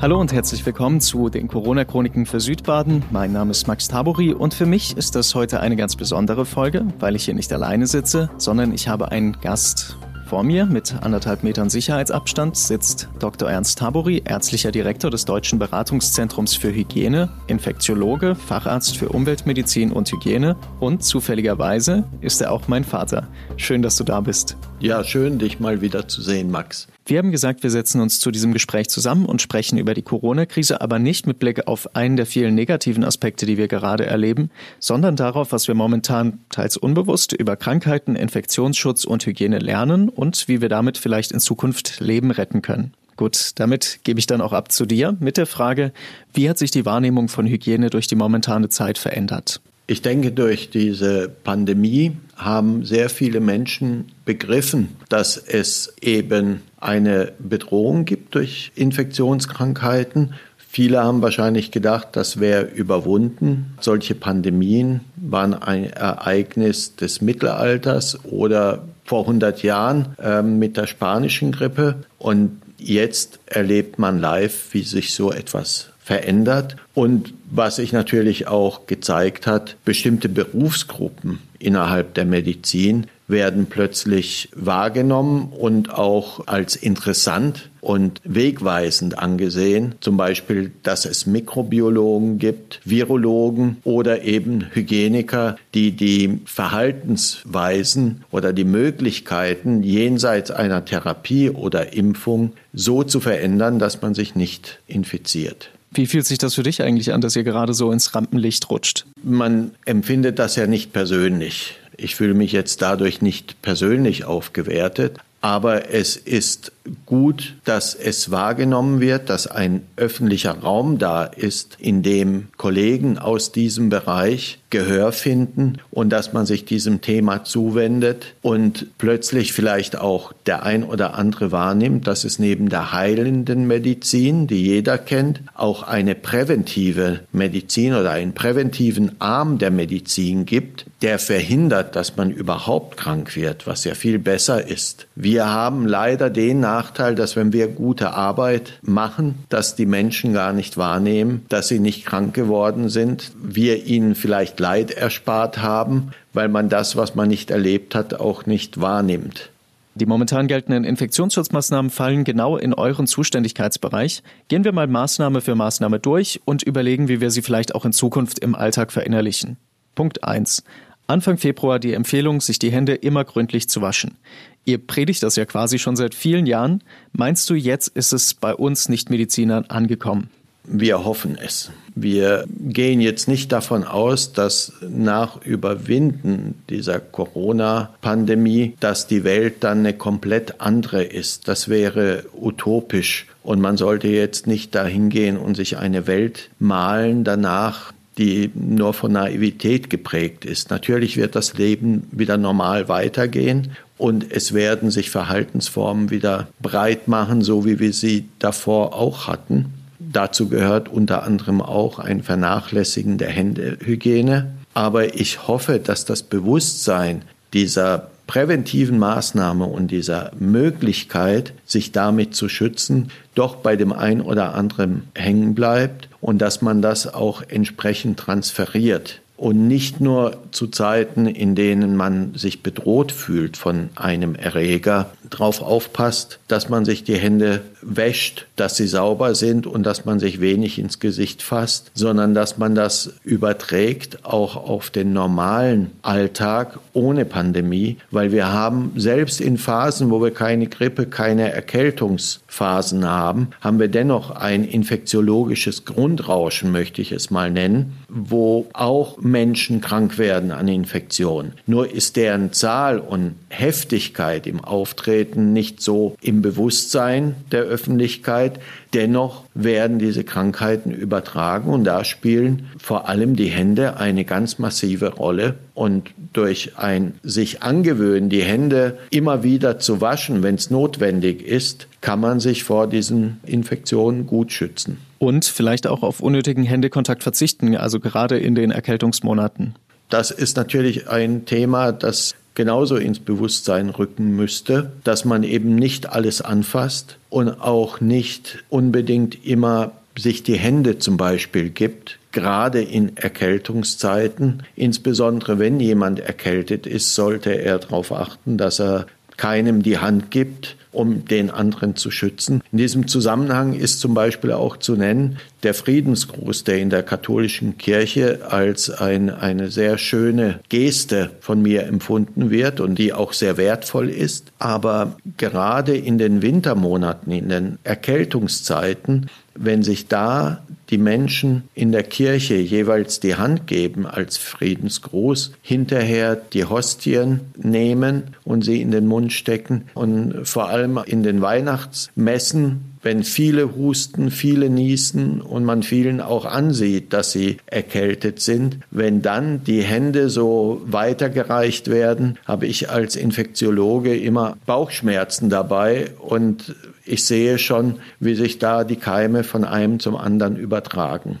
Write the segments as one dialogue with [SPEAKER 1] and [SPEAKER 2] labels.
[SPEAKER 1] Hallo und herzlich willkommen zu den Corona-Chroniken für Südbaden. Mein Name ist Max Tabori und für mich ist das heute eine ganz besondere Folge, weil ich hier nicht alleine sitze, sondern ich habe einen Gast. Vor mir mit anderthalb Metern Sicherheitsabstand sitzt Dr. Ernst Tabori, ärztlicher Direktor des Deutschen Beratungszentrums für Hygiene, Infektiologe, Facharzt für Umweltmedizin und Hygiene und zufälligerweise ist er auch mein Vater. Schön, dass du da bist.
[SPEAKER 2] Ja, schön, dich mal wieder zu sehen, Max.
[SPEAKER 1] Wir haben gesagt, wir setzen uns zu diesem Gespräch zusammen und sprechen über die Corona-Krise, aber nicht mit Blick auf einen der vielen negativen Aspekte, die wir gerade erleben, sondern darauf, was wir momentan teils unbewusst über Krankheiten, Infektionsschutz und Hygiene lernen und wie wir damit vielleicht in Zukunft Leben retten können. Gut, damit gebe ich dann auch ab zu dir mit der Frage, wie hat sich die Wahrnehmung von Hygiene durch die momentane Zeit verändert?
[SPEAKER 2] Ich denke, durch diese Pandemie haben sehr viele Menschen begriffen, dass es eben eine Bedrohung gibt durch Infektionskrankheiten. Viele haben wahrscheinlich gedacht, das wäre überwunden. Solche Pandemien waren ein Ereignis des Mittelalters oder vor 100 Jahren äh, mit der spanischen Grippe. Und jetzt erlebt man live, wie sich so etwas verändert und was sich natürlich auch gezeigt hat, bestimmte Berufsgruppen innerhalb der Medizin werden plötzlich wahrgenommen und auch als interessant und wegweisend angesehen. Zum Beispiel, dass es Mikrobiologen gibt, Virologen oder eben Hygieniker, die die Verhaltensweisen oder die Möglichkeiten jenseits einer Therapie oder Impfung so zu verändern, dass man sich nicht infiziert.
[SPEAKER 1] Wie fühlt sich das für dich eigentlich an, dass ihr gerade so ins Rampenlicht rutscht?
[SPEAKER 2] Man empfindet das ja nicht persönlich. Ich fühle mich jetzt dadurch nicht persönlich aufgewertet, aber es ist gut, dass es wahrgenommen wird, dass ein öffentlicher Raum da ist, in dem Kollegen aus diesem Bereich Gehör finden und dass man sich diesem Thema zuwendet und plötzlich vielleicht auch der ein oder andere wahrnimmt, dass es neben der heilenden Medizin, die jeder kennt, auch eine präventive Medizin oder einen präventiven Arm der Medizin gibt, der verhindert, dass man überhaupt krank wird, was ja viel besser ist. Wir haben leider den Nachteil, dass wenn wir gute Arbeit machen, dass die Menschen gar nicht wahrnehmen, dass sie nicht krank geworden sind, wir ihnen vielleicht Leid erspart haben, weil man das, was man nicht erlebt hat, auch nicht wahrnimmt.
[SPEAKER 1] Die momentan geltenden Infektionsschutzmaßnahmen fallen genau in euren Zuständigkeitsbereich. Gehen wir mal Maßnahme für Maßnahme durch und überlegen, wie wir sie vielleicht auch in Zukunft im Alltag verinnerlichen. Punkt 1. Anfang Februar die Empfehlung, sich die Hände immer gründlich zu waschen. Ihr predigt das ja quasi schon seit vielen Jahren. Meinst du, jetzt ist es bei uns Nichtmedizinern angekommen?
[SPEAKER 2] Wir hoffen es. Wir gehen jetzt nicht davon aus, dass nach Überwinden dieser Corona-Pandemie, dass die Welt dann eine komplett andere ist. Das wäre utopisch. Und man sollte jetzt nicht dahin gehen und sich eine Welt malen danach, die nur von Naivität geprägt ist. Natürlich wird das Leben wieder normal weitergehen und es werden sich Verhaltensformen wieder breit machen, so wie wir sie davor auch hatten. Dazu gehört unter anderem auch ein Vernachlässigen der Händehygiene. Aber ich hoffe, dass das Bewusstsein dieser präventiven Maßnahme und dieser Möglichkeit, sich damit zu schützen, doch bei dem einen oder anderen hängen bleibt und dass man das auch entsprechend transferiert und nicht nur zu Zeiten, in denen man sich bedroht fühlt von einem Erreger, darauf aufpasst, dass man sich die Hände wäscht, dass sie sauber sind und dass man sich wenig ins Gesicht fasst, sondern dass man das überträgt auch auf den normalen Alltag ohne Pandemie, weil wir haben selbst in Phasen, wo wir keine Grippe, keine Erkältungsphasen haben, haben wir dennoch ein infektiologisches Grundrauschen, möchte ich es mal nennen, wo auch Menschen krank werden an Infektionen. Nur ist deren Zahl und Heftigkeit im Auftreten nicht so im Bewusstsein der Öffentlichkeit. Dennoch werden diese Krankheiten übertragen und da spielen vor allem die Hände eine ganz massive Rolle. Und durch ein sich angewöhnen, die Hände immer wieder zu waschen, wenn es notwendig ist, kann man sich vor diesen Infektionen gut schützen.
[SPEAKER 1] Und vielleicht auch auf unnötigen Händekontakt verzichten, also gerade in den Erkältungsmonaten.
[SPEAKER 2] Das ist natürlich ein Thema, das genauso ins Bewusstsein rücken müsste, dass man eben nicht alles anfasst und auch nicht unbedingt immer sich die Hände zum Beispiel gibt, gerade in Erkältungszeiten. Insbesondere wenn jemand erkältet ist, sollte er darauf achten, dass er keinem die Hand gibt, um den anderen zu schützen. In diesem Zusammenhang ist zum Beispiel auch zu nennen der Friedensgruß, der in der katholischen Kirche als ein, eine sehr schöne Geste von mir empfunden wird und die auch sehr wertvoll ist. Aber gerade in den Wintermonaten, in den Erkältungszeiten, wenn sich da die Menschen in der Kirche jeweils die Hand geben als Friedensgruß, hinterher die Hostien nehmen und sie in den Mund stecken und vor allem in den Weihnachtsmessen wenn viele husten, viele niesen und man vielen auch ansieht, dass sie erkältet sind, wenn dann die Hände so weitergereicht werden, habe ich als Infektiologe immer Bauchschmerzen dabei und ich sehe schon, wie sich da die Keime von einem zum anderen übertragen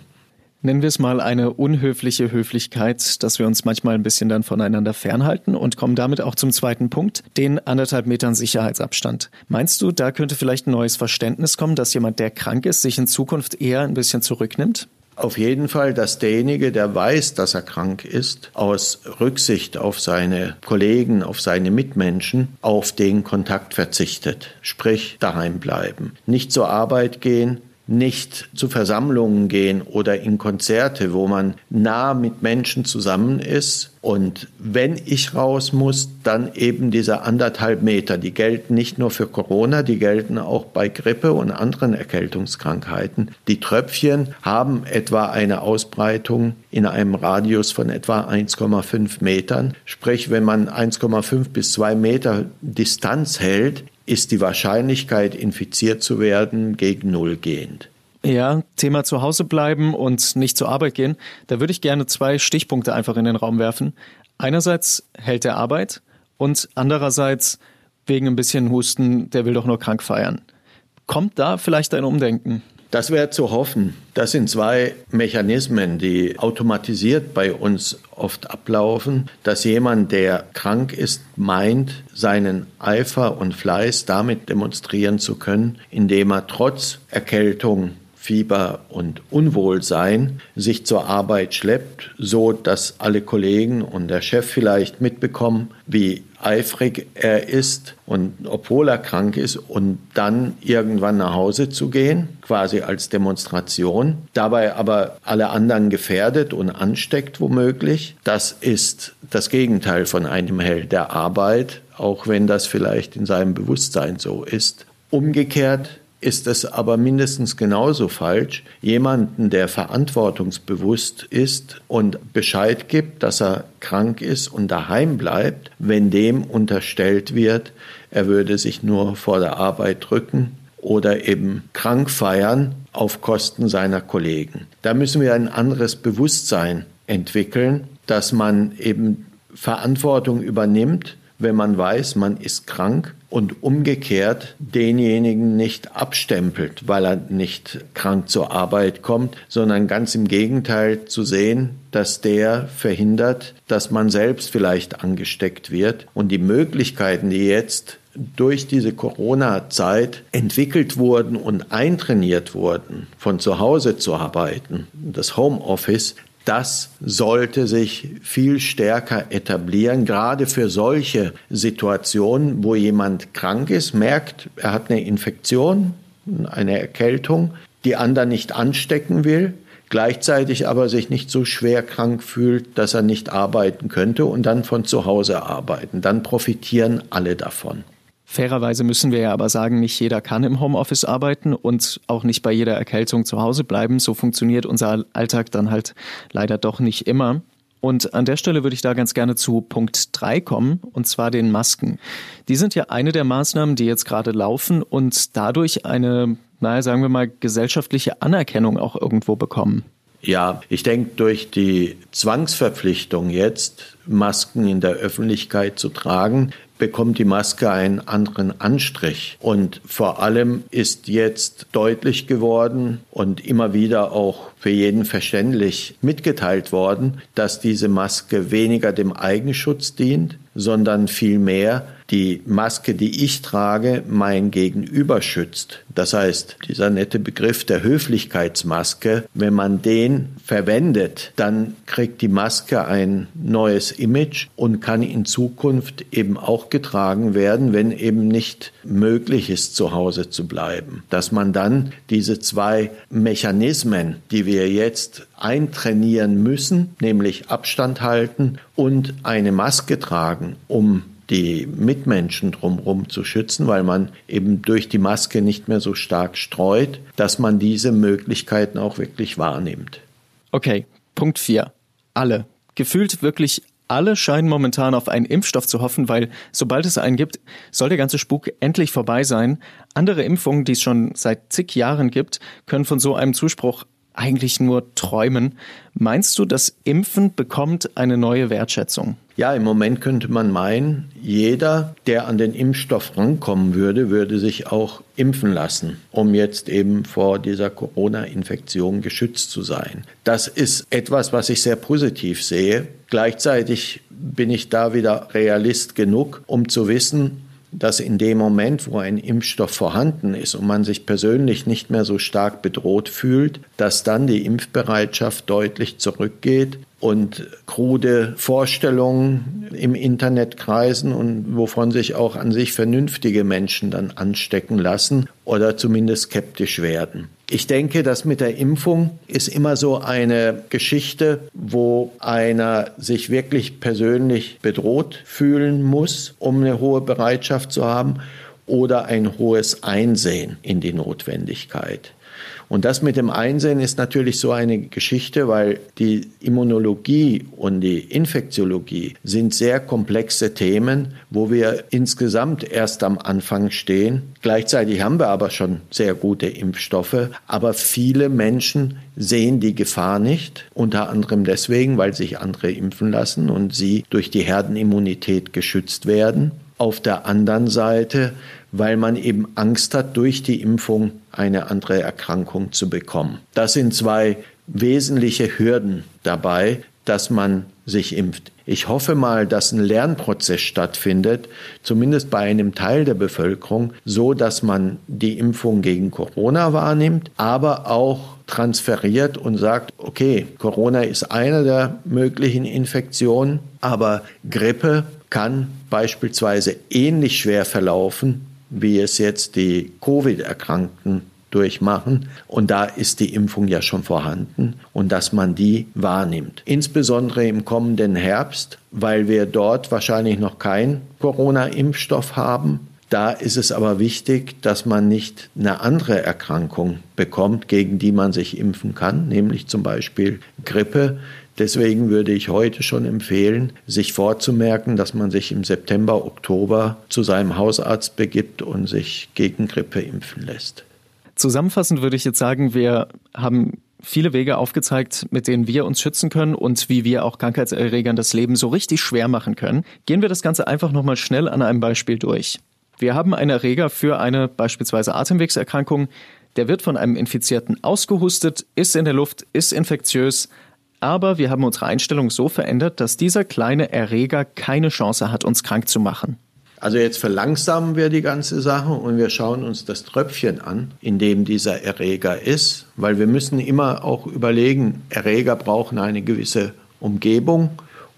[SPEAKER 1] nennen wir es mal eine unhöfliche Höflichkeit, dass wir uns manchmal ein bisschen dann voneinander fernhalten und kommen damit auch zum zweiten Punkt, den anderthalb Metern Sicherheitsabstand. Meinst du, da könnte vielleicht ein neues Verständnis kommen, dass jemand, der krank ist, sich in Zukunft eher ein bisschen zurücknimmt?
[SPEAKER 2] Auf jeden Fall, dass derjenige, der weiß, dass er krank ist, aus Rücksicht auf seine Kollegen, auf seine Mitmenschen, auf den Kontakt verzichtet. Sprich, daheim bleiben. Nicht zur Arbeit gehen, nicht zu Versammlungen gehen oder in Konzerte, wo man nah mit Menschen zusammen ist. Und wenn ich raus muss, dann eben diese anderthalb Meter. Die gelten nicht nur für Corona, die gelten auch bei Grippe und anderen Erkältungskrankheiten. Die Tröpfchen haben etwa eine Ausbreitung in einem Radius von etwa 1,5 Metern. Sprich, wenn man 1,5 bis 2 Meter Distanz hält, ist die Wahrscheinlichkeit, infiziert zu werden, gegen Null gehend.
[SPEAKER 1] Ja, Thema zu Hause bleiben und nicht zur Arbeit gehen. Da würde ich gerne zwei Stichpunkte einfach in den Raum werfen. Einerseits hält der Arbeit und andererseits wegen ein bisschen Husten, der will doch nur krank feiern. Kommt da vielleicht ein Umdenken?
[SPEAKER 2] Das wäre zu hoffen. Das sind zwei Mechanismen, die automatisiert bei uns oft ablaufen, dass jemand, der krank ist, meint, seinen Eifer und Fleiß damit demonstrieren zu können, indem er trotz Erkältung Fieber und Unwohlsein sich zur Arbeit schleppt, so dass alle Kollegen und der Chef vielleicht mitbekommen, wie eifrig er ist und obwohl er krank ist und dann irgendwann nach Hause zu gehen, quasi als Demonstration, dabei aber alle anderen gefährdet und ansteckt womöglich. Das ist das Gegenteil von einem Held der Arbeit, auch wenn das vielleicht in seinem Bewusstsein so ist. Umgekehrt ist es aber mindestens genauso falsch, jemanden, der verantwortungsbewusst ist und Bescheid gibt, dass er krank ist und daheim bleibt, wenn dem unterstellt wird, er würde sich nur vor der Arbeit drücken oder eben krank feiern auf Kosten seiner Kollegen. Da müssen wir ein anderes Bewusstsein entwickeln, dass man eben Verantwortung übernimmt, wenn man weiß, man ist krank und umgekehrt denjenigen nicht abstempelt, weil er nicht krank zur Arbeit kommt, sondern ganz im Gegenteil zu sehen, dass der verhindert, dass man selbst vielleicht angesteckt wird. Und die Möglichkeiten, die jetzt durch diese Corona-Zeit entwickelt wurden und eintrainiert wurden, von zu Hause zu arbeiten, das Homeoffice, das sollte sich viel stärker etablieren, gerade für solche Situationen, wo jemand krank ist, merkt, er hat eine Infektion, eine Erkältung, die anderen nicht anstecken will, gleichzeitig aber sich nicht so schwer krank fühlt, dass er nicht arbeiten könnte und dann von zu Hause arbeiten. Dann profitieren alle davon.
[SPEAKER 1] Fairerweise müssen wir ja aber sagen, nicht jeder kann im Homeoffice arbeiten und auch nicht bei jeder Erkältung zu Hause bleiben. So funktioniert unser Alltag dann halt leider doch nicht immer. Und an der Stelle würde ich da ganz gerne zu Punkt drei kommen, und zwar den Masken. Die sind ja eine der Maßnahmen, die jetzt gerade laufen und dadurch eine, naja, sagen wir mal, gesellschaftliche Anerkennung auch irgendwo bekommen.
[SPEAKER 2] Ja, ich denke, durch die Zwangsverpflichtung jetzt, Masken in der Öffentlichkeit zu tragen, bekommt die Maske einen anderen Anstrich. Und vor allem ist jetzt deutlich geworden und immer wieder auch für jeden verständlich mitgeteilt worden, dass diese Maske weniger dem Eigenschutz dient, sondern vielmehr die Maske, die ich trage, mein Gegenüber schützt. Das heißt, dieser nette Begriff der Höflichkeitsmaske, wenn man den verwendet, dann kriegt die Maske ein neues Image und kann in Zukunft eben auch getragen werden, wenn eben nicht möglich ist, zu Hause zu bleiben. Dass man dann diese zwei Mechanismen, die wir jetzt eintrainieren müssen, nämlich Abstand halten und eine Maske tragen, um die Mitmenschen drumherum zu schützen, weil man eben durch die Maske nicht mehr so stark streut, dass man diese Möglichkeiten auch wirklich wahrnimmt.
[SPEAKER 1] Okay, Punkt 4. Alle. Gefühlt wirklich alle scheinen momentan auf einen Impfstoff zu hoffen, weil sobald es einen gibt, soll der ganze Spuk endlich vorbei sein. Andere Impfungen, die es schon seit zig Jahren gibt, können von so einem Zuspruch eigentlich nur träumen. Meinst du, das Impfen bekommt eine neue Wertschätzung?
[SPEAKER 2] Ja, im Moment könnte man meinen, jeder, der an den Impfstoff rankommen würde, würde sich auch impfen lassen, um jetzt eben vor dieser Corona-Infektion geschützt zu sein. Das ist etwas, was ich sehr positiv sehe. Gleichzeitig bin ich da wieder realist genug, um zu wissen, dass in dem Moment, wo ein Impfstoff vorhanden ist und man sich persönlich nicht mehr so stark bedroht fühlt, dass dann die Impfbereitschaft deutlich zurückgeht und krude Vorstellungen im Internet kreisen und wovon sich auch an sich vernünftige Menschen dann anstecken lassen oder zumindest skeptisch werden. Ich denke, dass mit der Impfung ist immer so eine Geschichte, wo einer sich wirklich persönlich bedroht fühlen muss, um eine hohe Bereitschaft zu haben oder ein hohes Einsehen in die Notwendigkeit. Und das mit dem Einsehen ist natürlich so eine Geschichte, weil die Immunologie und die Infektiologie sind sehr komplexe Themen, wo wir insgesamt erst am Anfang stehen. Gleichzeitig haben wir aber schon sehr gute Impfstoffe, aber viele Menschen sehen die Gefahr nicht, unter anderem deswegen, weil sich andere impfen lassen und sie durch die Herdenimmunität geschützt werden. Auf der anderen Seite weil man eben Angst hat, durch die Impfung eine andere Erkrankung zu bekommen. Das sind zwei wesentliche Hürden dabei, dass man sich impft. Ich hoffe mal, dass ein Lernprozess stattfindet, zumindest bei einem Teil der Bevölkerung, so dass man die Impfung gegen Corona wahrnimmt, aber auch transferiert und sagt, okay, Corona ist eine der möglichen Infektionen, aber Grippe kann beispielsweise ähnlich schwer verlaufen wie es jetzt die Covid-Erkrankten durchmachen. Und da ist die Impfung ja schon vorhanden und dass man die wahrnimmt. Insbesondere im kommenden Herbst, weil wir dort wahrscheinlich noch keinen Corona-Impfstoff haben. Da ist es aber wichtig, dass man nicht eine andere Erkrankung bekommt, gegen die man sich impfen kann, nämlich zum Beispiel Grippe, Deswegen würde ich heute schon empfehlen, sich vorzumerken, dass man sich im September, Oktober zu seinem Hausarzt begibt und sich gegen Grippe impfen lässt.
[SPEAKER 1] Zusammenfassend würde ich jetzt sagen, wir haben viele Wege aufgezeigt, mit denen wir uns schützen können und wie wir auch Krankheitserregern das Leben so richtig schwer machen können. Gehen wir das Ganze einfach nochmal schnell an einem Beispiel durch. Wir haben einen Erreger für eine beispielsweise Atemwegserkrankung. Der wird von einem Infizierten ausgehustet, ist in der Luft, ist infektiös, aber wir haben unsere Einstellung so verändert, dass dieser kleine Erreger keine Chance hat, uns krank zu machen.
[SPEAKER 2] Also jetzt verlangsamen wir die ganze Sache und wir schauen uns das Tröpfchen an, in dem dieser Erreger ist, weil wir müssen immer auch überlegen, Erreger brauchen eine gewisse Umgebung,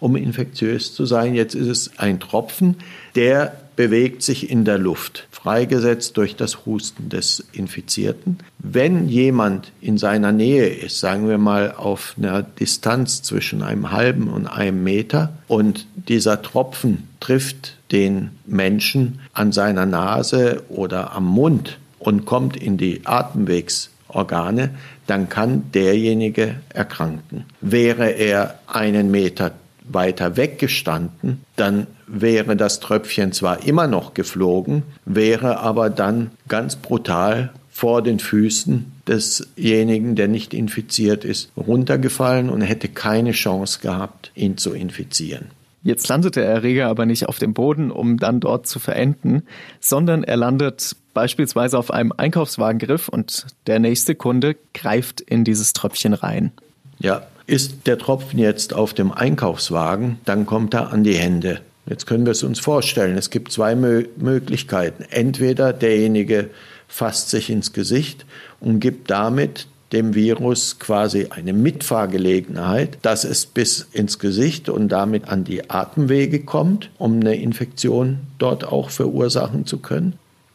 [SPEAKER 2] um infektiös zu sein. Jetzt ist es ein Tropfen, der bewegt sich in der Luft, freigesetzt durch das Husten des Infizierten. Wenn jemand in seiner Nähe ist, sagen wir mal auf einer Distanz zwischen einem halben und einem Meter, und dieser Tropfen trifft den Menschen an seiner Nase oder am Mund und kommt in die Atemwegsorgane, dann kann derjenige erkranken. Wäre er einen Meter weiter weggestanden, dann wäre das Tröpfchen zwar immer noch geflogen, wäre aber dann ganz brutal vor den Füßen desjenigen, der nicht infiziert ist, runtergefallen und hätte keine Chance gehabt, ihn zu infizieren.
[SPEAKER 1] Jetzt landet der Erreger aber nicht auf dem Boden, um dann dort zu verenden, sondern er landet beispielsweise auf einem Einkaufswagengriff und der nächste Kunde greift in dieses Tröpfchen rein.
[SPEAKER 2] Ja, ist der Tropfen jetzt auf dem Einkaufswagen, dann kommt er an die Hände Jetzt können wir es uns vorstellen. Es gibt zwei Mö Möglichkeiten. Entweder derjenige fasst sich ins Gesicht und gibt damit dem Virus quasi eine Mitfahrgelegenheit, dass es bis ins Gesicht und damit an die Atemwege kommt, um eine Infektion dort auch verursachen zu können.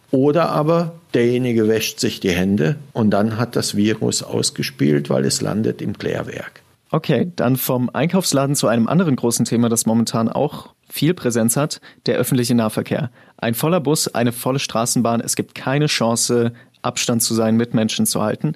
[SPEAKER 2] Oder aber derjenige wäscht sich die Hände und dann hat das Virus ausgespielt, weil es landet im Klärwerk.
[SPEAKER 1] Okay, dann vom Einkaufsladen zu einem anderen großen Thema, das momentan auch viel Präsenz hat, der öffentliche Nahverkehr. Ein voller Bus, eine volle Straßenbahn, es gibt keine Chance, Abstand zu seinen Mitmenschen zu halten.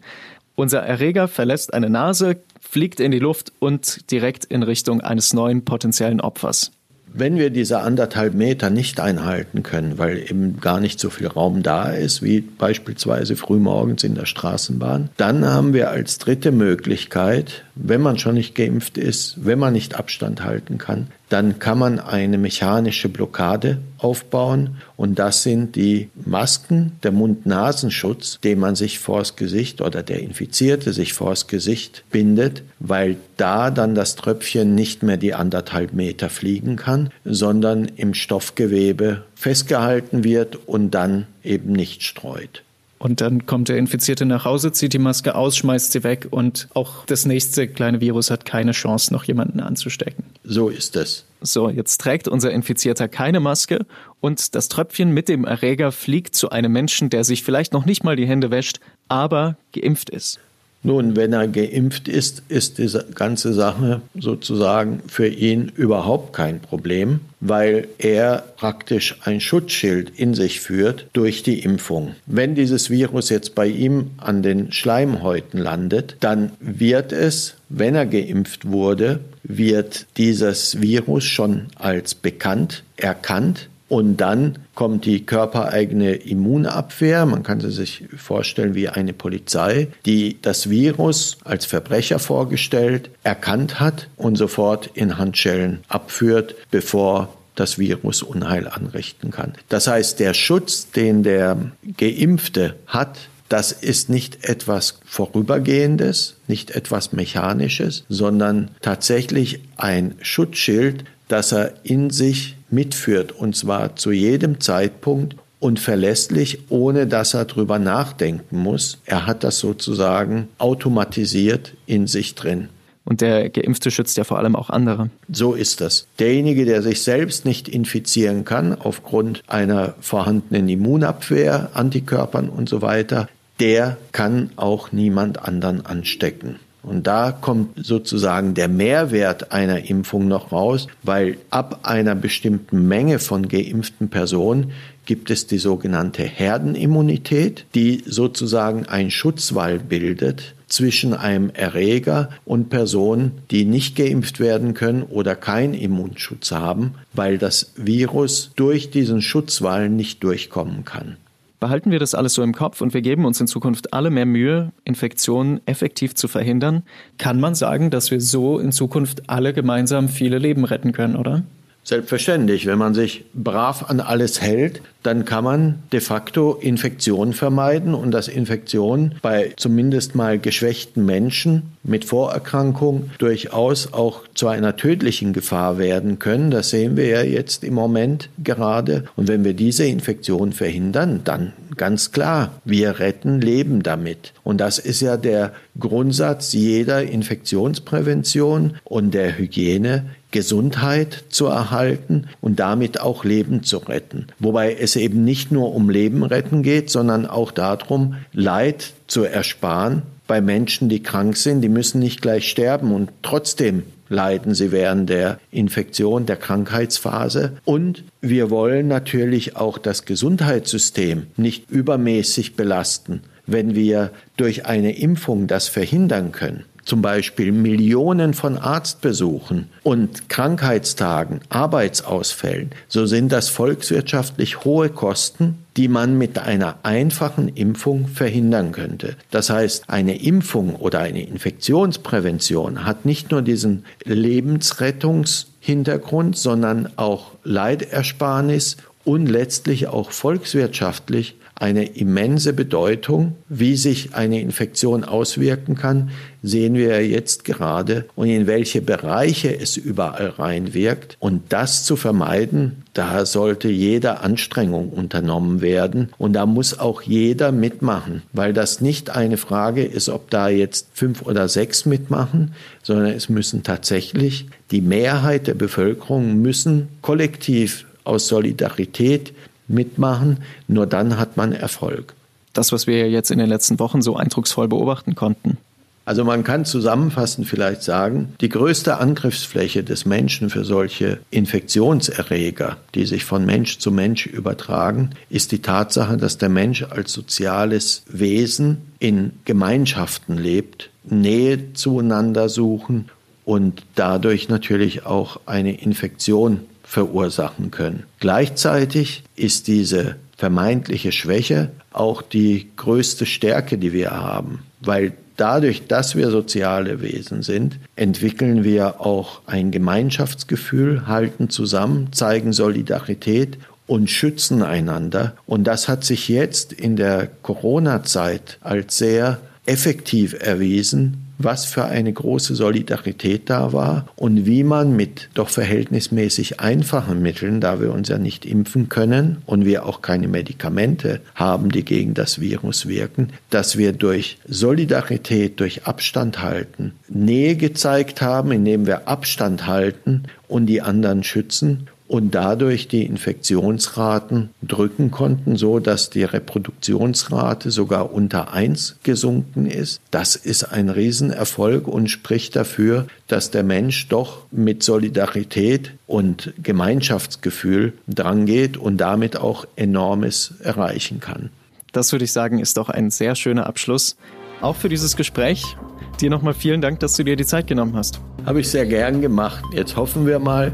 [SPEAKER 1] Unser Erreger verlässt eine Nase, fliegt in die Luft und direkt in Richtung eines neuen potenziellen Opfers.
[SPEAKER 2] Wenn wir diese anderthalb Meter nicht einhalten können, weil eben gar nicht so viel Raum da ist, wie beispielsweise frühmorgens in der Straßenbahn, dann haben wir als dritte Möglichkeit, wenn man schon nicht geimpft ist, wenn man nicht Abstand halten kann, dann kann man eine mechanische Blockade aufbauen und das sind die Masken, der Mund-Nasenschutz, den man sich vors Gesicht oder der Infizierte sich vors Gesicht bindet, weil da dann das Tröpfchen nicht mehr die anderthalb Meter fliegen kann, sondern im Stoffgewebe festgehalten wird und dann eben nicht streut.
[SPEAKER 1] Und dann kommt der Infizierte nach Hause, zieht die Maske aus, schmeißt sie weg und auch das nächste kleine Virus hat keine Chance, noch jemanden anzustecken.
[SPEAKER 2] So ist es.
[SPEAKER 1] So, jetzt trägt unser Infizierter keine Maske und das Tröpfchen mit dem Erreger fliegt zu einem Menschen, der sich vielleicht noch nicht mal die Hände wäscht, aber geimpft ist.
[SPEAKER 2] Nun, wenn er geimpft ist, ist diese ganze Sache sozusagen für ihn überhaupt kein Problem, weil er praktisch ein Schutzschild in sich führt durch die Impfung. Wenn dieses Virus jetzt bei ihm an den Schleimhäuten landet, dann wird es, wenn er geimpft wurde, wird dieses Virus schon als bekannt erkannt und dann kommt die körpereigene Immunabwehr. Man kann sie sich vorstellen wie eine Polizei, die das Virus als Verbrecher vorgestellt, erkannt hat und sofort in Handschellen abführt, bevor das Virus Unheil anrichten kann. Das heißt, der Schutz, den der Geimpfte hat, das ist nicht etwas Vorübergehendes, nicht etwas Mechanisches, sondern tatsächlich ein Schutzschild, das er in sich mitführt, und zwar zu jedem Zeitpunkt und verlässlich, ohne dass er drüber nachdenken muss. Er hat das sozusagen automatisiert in sich drin.
[SPEAKER 1] Und der Geimpfte schützt ja vor allem auch andere.
[SPEAKER 2] So ist das. Derjenige, der sich selbst nicht infizieren kann, aufgrund einer vorhandenen Immunabwehr, Antikörpern und so weiter, der kann auch niemand anderen anstecken. Und da kommt sozusagen der Mehrwert einer Impfung noch raus, weil ab einer bestimmten Menge von geimpften Personen gibt es die sogenannte Herdenimmunität, die sozusagen ein Schutzwall bildet zwischen einem Erreger und Personen, die nicht geimpft werden können oder keinen Immunschutz haben, weil das Virus durch diesen Schutzwall nicht durchkommen kann.
[SPEAKER 1] Behalten wir das alles so im Kopf und wir geben uns in Zukunft alle mehr Mühe, Infektionen effektiv zu verhindern, kann man sagen, dass wir so in Zukunft alle gemeinsam viele Leben retten können, oder?
[SPEAKER 2] Selbstverständlich, wenn man sich brav an alles hält, dann kann man de facto Infektionen vermeiden und dass Infektionen bei zumindest mal geschwächten Menschen mit Vorerkrankung durchaus auch zu einer tödlichen Gefahr werden können. Das sehen wir ja jetzt im Moment gerade. Und wenn wir diese Infektion verhindern, dann ganz klar, wir retten Leben damit. Und das ist ja der Grundsatz jeder Infektionsprävention und der Hygiene Gesundheit zu erhalten und damit auch Leben zu retten. Wobei es eben nicht nur um Leben retten geht, sondern auch darum, Leid zu ersparen bei Menschen, die krank sind. Die müssen nicht gleich sterben und trotzdem leiden sie während der Infektion, der Krankheitsphase. Und wir wollen natürlich auch das Gesundheitssystem nicht übermäßig belasten. Wenn wir durch eine Impfung das verhindern können, zum Beispiel Millionen von Arztbesuchen und Krankheitstagen, Arbeitsausfällen, so sind das volkswirtschaftlich hohe Kosten, die man mit einer einfachen Impfung verhindern könnte. Das heißt, eine Impfung oder eine Infektionsprävention hat nicht nur diesen Lebensrettungs Hintergrund, sondern auch Leidersparnis und letztlich auch volkswirtschaftlich eine immense Bedeutung. Wie sich eine Infektion auswirken kann, sehen wir jetzt gerade und in welche Bereiche es überall reinwirkt. Und das zu vermeiden, da sollte jede Anstrengung unternommen werden und da muss auch jeder mitmachen, weil das nicht eine Frage ist, ob da jetzt fünf oder sechs mitmachen, sondern es müssen tatsächlich die Mehrheit der Bevölkerung müssen kollektiv aus Solidarität mitmachen. Nur dann hat man Erfolg.
[SPEAKER 1] Das, was wir jetzt in den letzten Wochen so eindrucksvoll beobachten konnten.
[SPEAKER 2] Also man kann zusammenfassend vielleicht sagen, die größte Angriffsfläche des Menschen für solche Infektionserreger, die sich von Mensch zu Mensch übertragen, ist die Tatsache, dass der Mensch als soziales Wesen in Gemeinschaften lebt, Nähe zueinander suchen und dadurch natürlich auch eine Infektion verursachen können. Gleichzeitig ist diese vermeintliche Schwäche auch die größte Stärke, die wir haben, weil dadurch, dass wir soziale Wesen sind, entwickeln wir auch ein Gemeinschaftsgefühl, halten zusammen, zeigen Solidarität und schützen einander. Und das hat sich jetzt in der Corona-Zeit als sehr effektiv erwiesen, was für eine große Solidarität da war und wie man mit doch verhältnismäßig einfachen Mitteln, da wir uns ja nicht impfen können und wir auch keine Medikamente haben, die gegen das Virus wirken, dass wir durch Solidarität, durch Abstand halten, Nähe gezeigt haben, indem wir Abstand halten und die anderen schützen und dadurch die Infektionsraten drücken konnten, so dass die Reproduktionsrate sogar unter eins gesunken ist. Das ist ein Riesenerfolg und spricht dafür, dass der Mensch doch mit Solidarität und Gemeinschaftsgefühl drangeht und damit auch enormes erreichen kann.
[SPEAKER 1] Das würde ich sagen, ist doch ein sehr schöner Abschluss. Auch für dieses Gespräch. Dir nochmal vielen Dank, dass du dir die Zeit genommen hast.
[SPEAKER 2] Habe ich sehr gern gemacht. Jetzt hoffen wir mal,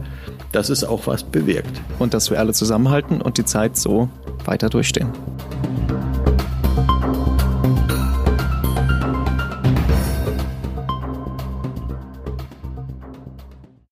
[SPEAKER 2] dass es auch was bewirkt.
[SPEAKER 1] Und dass wir alle zusammenhalten und die Zeit so weiter durchstehen.